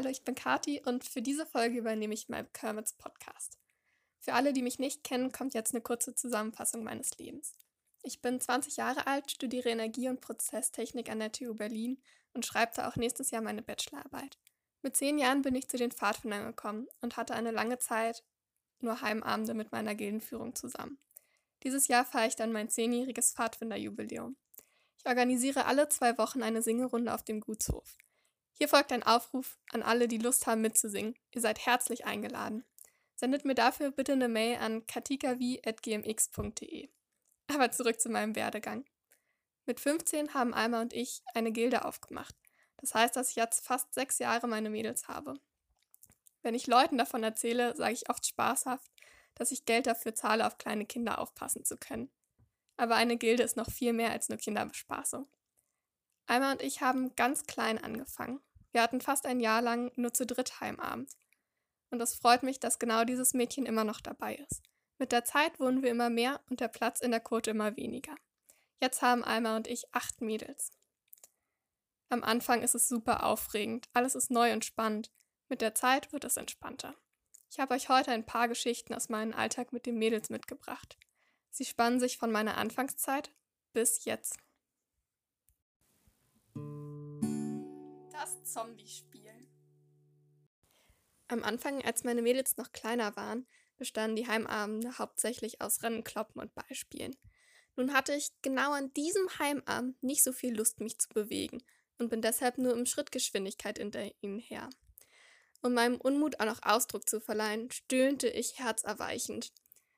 Hallo, ich bin Kati und für diese Folge übernehme ich mal Kermits Podcast. Für alle, die mich nicht kennen, kommt jetzt eine kurze Zusammenfassung meines Lebens. Ich bin 20 Jahre alt, studiere Energie- und Prozesstechnik an der TU Berlin und schreibe da auch nächstes Jahr meine Bachelorarbeit. Mit zehn Jahren bin ich zu den Pfadfindern gekommen und hatte eine lange Zeit nur Heimabende mit meiner Gildenführung zusammen. Dieses Jahr feiere ich dann mein zehnjähriges Pfadfinderjubiläum. Ich organisiere alle zwei Wochen eine Singerunde auf dem Gutshof. Hier folgt ein Aufruf an alle, die Lust haben mitzusingen. Ihr seid herzlich eingeladen. Sendet mir dafür bitte eine Mail an katikavi.gmx.de. Aber zurück zu meinem Werdegang. Mit 15 haben Alma und ich eine Gilde aufgemacht. Das heißt, dass ich jetzt fast sechs Jahre meine Mädels habe. Wenn ich Leuten davon erzähle, sage ich oft spaßhaft, dass ich Geld dafür zahle, auf kleine Kinder aufpassen zu können. Aber eine Gilde ist noch viel mehr als nur Kinderbespaßung. Alma und ich haben ganz klein angefangen. Wir hatten fast ein Jahr lang nur zu dritt Heimabend. Und es freut mich, dass genau dieses Mädchen immer noch dabei ist. Mit der Zeit wurden wir immer mehr und der Platz in der Quote immer weniger. Jetzt haben Alma und ich acht Mädels. Am Anfang ist es super aufregend, alles ist neu und spannend. Mit der Zeit wird es entspannter. Ich habe euch heute ein paar Geschichten aus meinem Alltag mit den Mädels mitgebracht. Sie spannen sich von meiner Anfangszeit bis jetzt. Zombie-Spiel. Am Anfang, als meine Mädels noch kleiner waren, bestanden die Heimabende hauptsächlich aus Rennen, Kloppen und Beispielen. Nun hatte ich genau an diesem Heimabend nicht so viel Lust, mich zu bewegen und bin deshalb nur im Schrittgeschwindigkeit hinter ihnen her. Um meinem Unmut auch noch Ausdruck zu verleihen, stöhnte ich herzerweichend.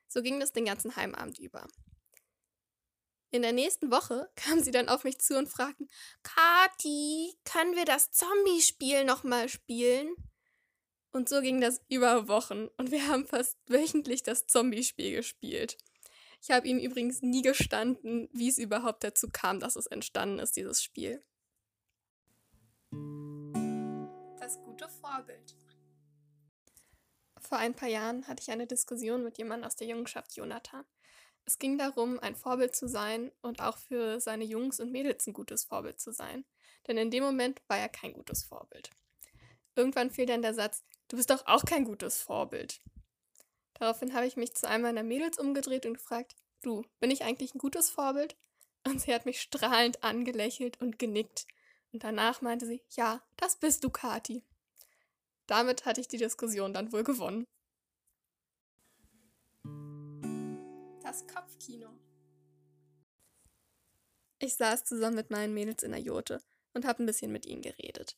So ging es den ganzen Heimabend über. In der nächsten Woche kamen sie dann auf mich zu und fragten, Kati, können wir das Zombie-Spiel nochmal spielen? Und so ging das über Wochen und wir haben fast wöchentlich das Zombie-Spiel gespielt. Ich habe ihnen übrigens nie gestanden, wie es überhaupt dazu kam, dass es entstanden ist, dieses Spiel. Das gute Vorbild. Vor ein paar Jahren hatte ich eine Diskussion mit jemandem aus der Jungenschaft Jonathan. Es ging darum, ein Vorbild zu sein und auch für seine Jungs und Mädels ein gutes Vorbild zu sein. Denn in dem Moment war er kein gutes Vorbild. Irgendwann fiel dann der Satz, du bist doch auch kein gutes Vorbild. Daraufhin habe ich mich zu einem meiner Mädels umgedreht und gefragt, du, bin ich eigentlich ein gutes Vorbild? Und sie hat mich strahlend angelächelt und genickt. Und danach meinte sie, ja, das bist du, Kati. Damit hatte ich die Diskussion dann wohl gewonnen. Das Kopfkino. Ich saß zusammen mit meinen Mädels in der Jote und habe ein bisschen mit ihnen geredet.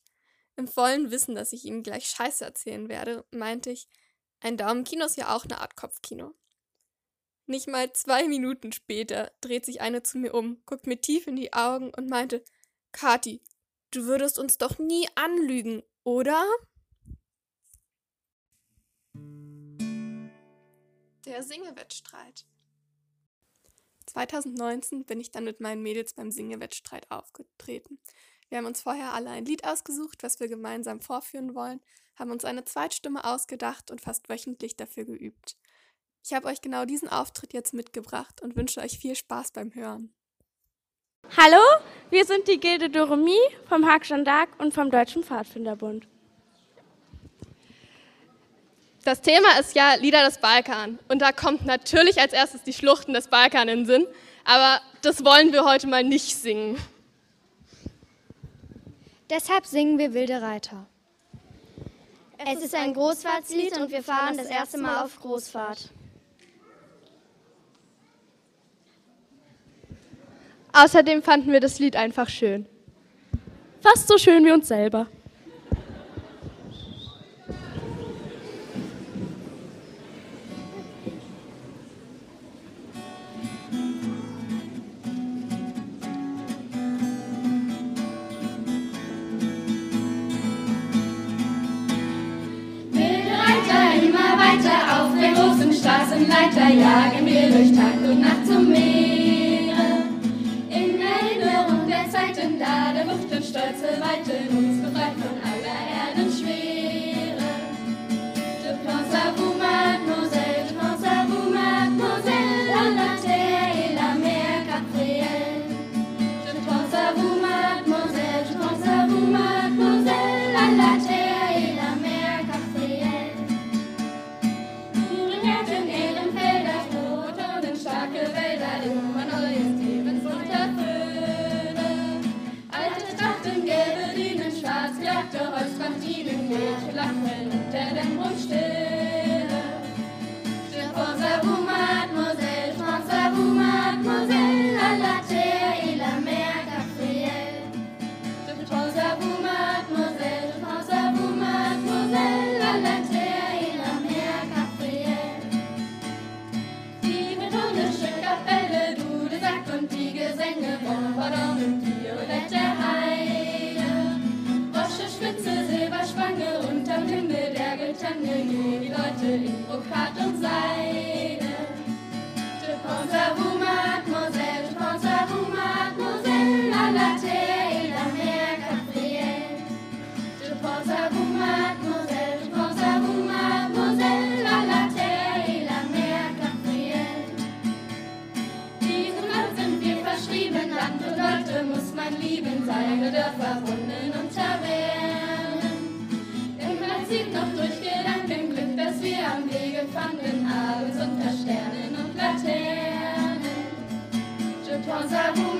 Im vollen Wissen, dass ich ihnen gleich Scheiße erzählen werde, meinte ich, ein Daumenkino ist ja auch eine Art Kopfkino. Nicht mal zwei Minuten später dreht sich eine zu mir um, guckt mir tief in die Augen und meinte, Kati, du würdest uns doch nie anlügen, oder? Der Singewettstreit. 2019 bin ich dann mit meinen Mädels beim Singewettstreit aufgetreten. Wir haben uns vorher alle ein Lied ausgesucht, was wir gemeinsam vorführen wollen, haben uns eine Zweitstimme ausgedacht und fast wöchentlich dafür geübt. Ich habe euch genau diesen Auftritt jetzt mitgebracht und wünsche euch viel Spaß beim Hören. Hallo, wir sind die Gilde Doremie vom Haag Gendark und vom Deutschen Pfadfinderbund. Das Thema ist ja Lieder des Balkan. Und da kommt natürlich als erstes die Schluchten des Balkan in den Sinn. Aber das wollen wir heute mal nicht singen. Deshalb singen wir Wilde Reiter. Es ist ein Großfahrtslied und wir fahren das erste Mal auf Großfahrt. Außerdem fanden wir das Lied einfach schön. Fast so schön wie uns selber. Straßenleiter jagen wir durch Tag und Nacht zum Meere. In Erinnerung der Zeiten da, der Wucht und stolze Weiten, uns lachen, der Mund still. 在乎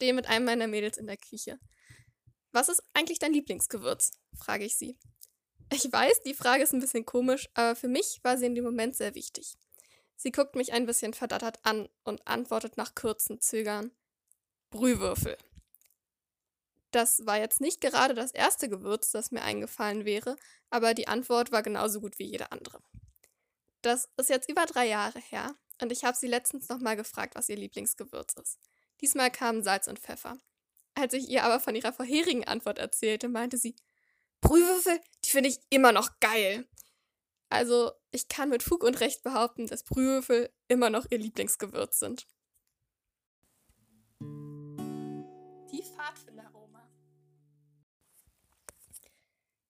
stehe mit einem meiner Mädels in der Küche. Was ist eigentlich dein Lieblingsgewürz? frage ich sie. Ich weiß, die Frage ist ein bisschen komisch, aber für mich war sie in dem Moment sehr wichtig. Sie guckt mich ein bisschen verdattert an und antwortet nach kurzen Zögern. Brühwürfel. Das war jetzt nicht gerade das erste Gewürz, das mir eingefallen wäre, aber die Antwort war genauso gut wie jede andere. Das ist jetzt über drei Jahre her und ich habe sie letztens nochmal gefragt, was ihr Lieblingsgewürz ist. Diesmal kamen Salz und Pfeffer. Als ich ihr aber von ihrer vorherigen Antwort erzählte, meinte sie, Brühwürfel, die finde ich immer noch geil. Also, ich kann mit Fug und Recht behaupten, dass Brühwürfel immer noch ihr Lieblingsgewürz sind. Die Pfadfinder-Oma.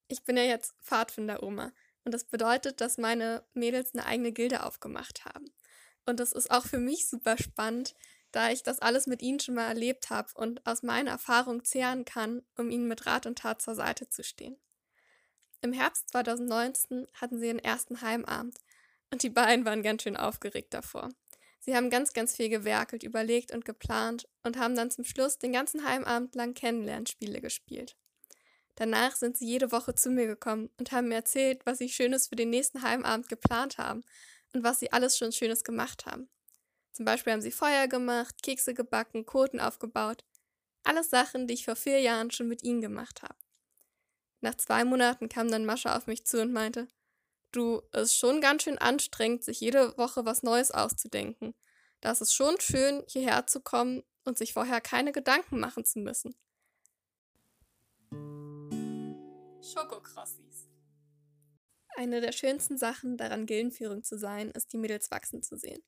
Ich bin ja jetzt Pfadfinder-Oma und das bedeutet, dass meine Mädels eine eigene Gilde aufgemacht haben. Und das ist auch für mich super spannend, da ich das alles mit ihnen schon mal erlebt habe und aus meiner Erfahrung zehren kann, um ihnen mit Rat und Tat zur Seite zu stehen. Im Herbst 2019 hatten sie ihren ersten Heimabend und die beiden waren ganz schön aufgeregt davor. Sie haben ganz, ganz viel gewerkelt, überlegt und geplant und haben dann zum Schluss den ganzen Heimabend lang Kennenlernspiele gespielt. Danach sind sie jede Woche zu mir gekommen und haben mir erzählt, was sie Schönes für den nächsten Heimabend geplant haben und was sie alles schon Schönes gemacht haben. Zum Beispiel haben sie Feuer gemacht, Kekse gebacken, Koten aufgebaut. Alles Sachen, die ich vor vier Jahren schon mit ihnen gemacht habe. Nach zwei Monaten kam dann Mascha auf mich zu und meinte, du, es ist schon ganz schön anstrengend, sich jede Woche was Neues auszudenken. Da ist es schon schön, hierher zu kommen und sich vorher keine Gedanken machen zu müssen. Schokokrossis. Eine der schönsten Sachen daran, Gildenführung zu sein, ist, die Mädels wachsen zu sehen.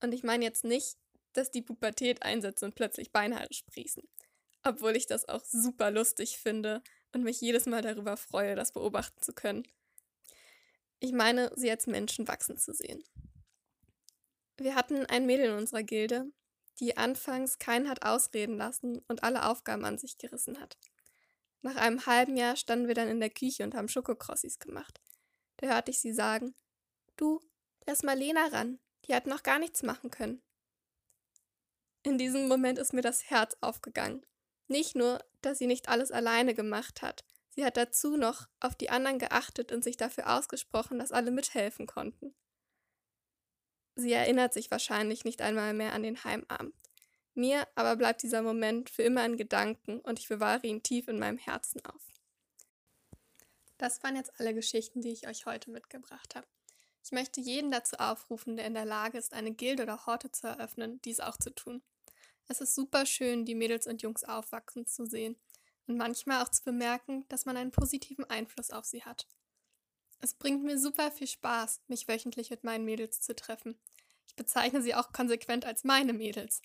Und ich meine jetzt nicht, dass die Pubertät einsetzt und plötzlich Beinhaare sprießen. Obwohl ich das auch super lustig finde und mich jedes Mal darüber freue, das beobachten zu können. Ich meine, sie als Menschen wachsen zu sehen. Wir hatten ein Mädel in unserer Gilde, die anfangs keinen hat ausreden lassen und alle Aufgaben an sich gerissen hat. Nach einem halben Jahr standen wir dann in der Küche und haben Schokokrossis gemacht. Da hörte ich sie sagen, du, lass Marlena ran, die hat noch gar nichts machen können. In diesem Moment ist mir das Herz aufgegangen. Nicht nur, dass sie nicht alles alleine gemacht hat, sie hat dazu noch auf die anderen geachtet und sich dafür ausgesprochen, dass alle mithelfen konnten. Sie erinnert sich wahrscheinlich nicht einmal mehr an den Heimabend. Mir aber bleibt dieser Moment für immer in Gedanken und ich bewahre ihn tief in meinem Herzen auf. Das waren jetzt alle Geschichten, die ich euch heute mitgebracht habe. Ich möchte jeden dazu aufrufen, der in der Lage ist, eine Gilde oder Horte zu eröffnen, dies auch zu tun. Es ist super schön, die Mädels und Jungs aufwachsen zu sehen und manchmal auch zu bemerken, dass man einen positiven Einfluss auf sie hat. Es bringt mir super viel Spaß, mich wöchentlich mit meinen Mädels zu treffen. Ich bezeichne sie auch konsequent als meine Mädels,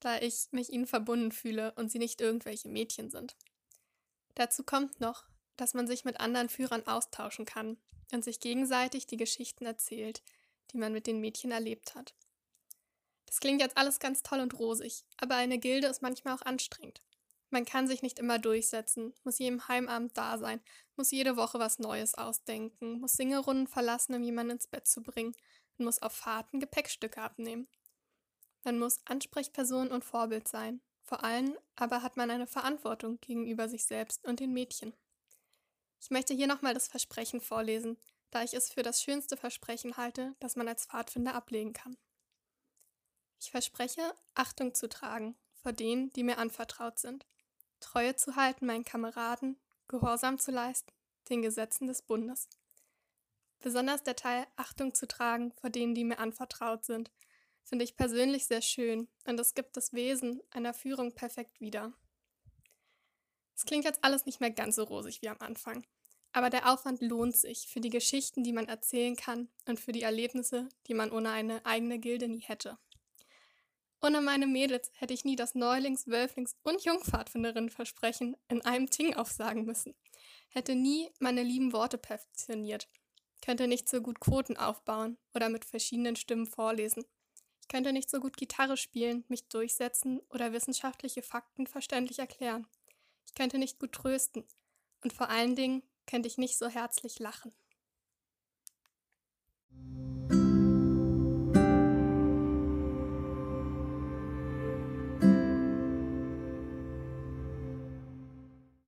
da ich mich ihnen verbunden fühle und sie nicht irgendwelche Mädchen sind. Dazu kommt noch, dass man sich mit anderen Führern austauschen kann und sich gegenseitig die Geschichten erzählt, die man mit den Mädchen erlebt hat. Das klingt jetzt alles ganz toll und rosig, aber eine Gilde ist manchmal auch anstrengend. Man kann sich nicht immer durchsetzen, muss jedem Heimabend da sein, muss jede Woche was Neues ausdenken, muss Singerunden verlassen, um jemanden ins Bett zu bringen und muss auf Fahrten Gepäckstücke abnehmen. Man muss Ansprechperson und Vorbild sein, Vor allem aber hat man eine Verantwortung gegenüber sich selbst und den Mädchen. Ich möchte hier nochmal das Versprechen vorlesen, da ich es für das schönste Versprechen halte, das man als Pfadfinder ablegen kann. Ich verspreche, Achtung zu tragen vor denen, die mir anvertraut sind, Treue zu halten meinen Kameraden, Gehorsam zu leisten, den Gesetzen des Bundes. Besonders der Teil Achtung zu tragen vor denen, die mir anvertraut sind, finde ich persönlich sehr schön und es gibt das Wesen einer Führung perfekt wieder. Es klingt jetzt alles nicht mehr ganz so rosig wie am Anfang, aber der Aufwand lohnt sich für die Geschichten, die man erzählen kann und für die Erlebnisse, die man ohne eine eigene Gilde nie hätte. Ohne meine Mädels hätte ich nie das Neulings-, Wölflings- und Jungpfadfinderinnen-Versprechen in einem Ting aufsagen müssen, hätte nie meine lieben Worte perfektioniert, könnte nicht so gut Quoten aufbauen oder mit verschiedenen Stimmen vorlesen. Ich könnte nicht so gut Gitarre spielen, mich durchsetzen oder wissenschaftliche Fakten verständlich erklären. Ich könnte nicht gut trösten. Und vor allen Dingen könnte ich nicht so herzlich lachen.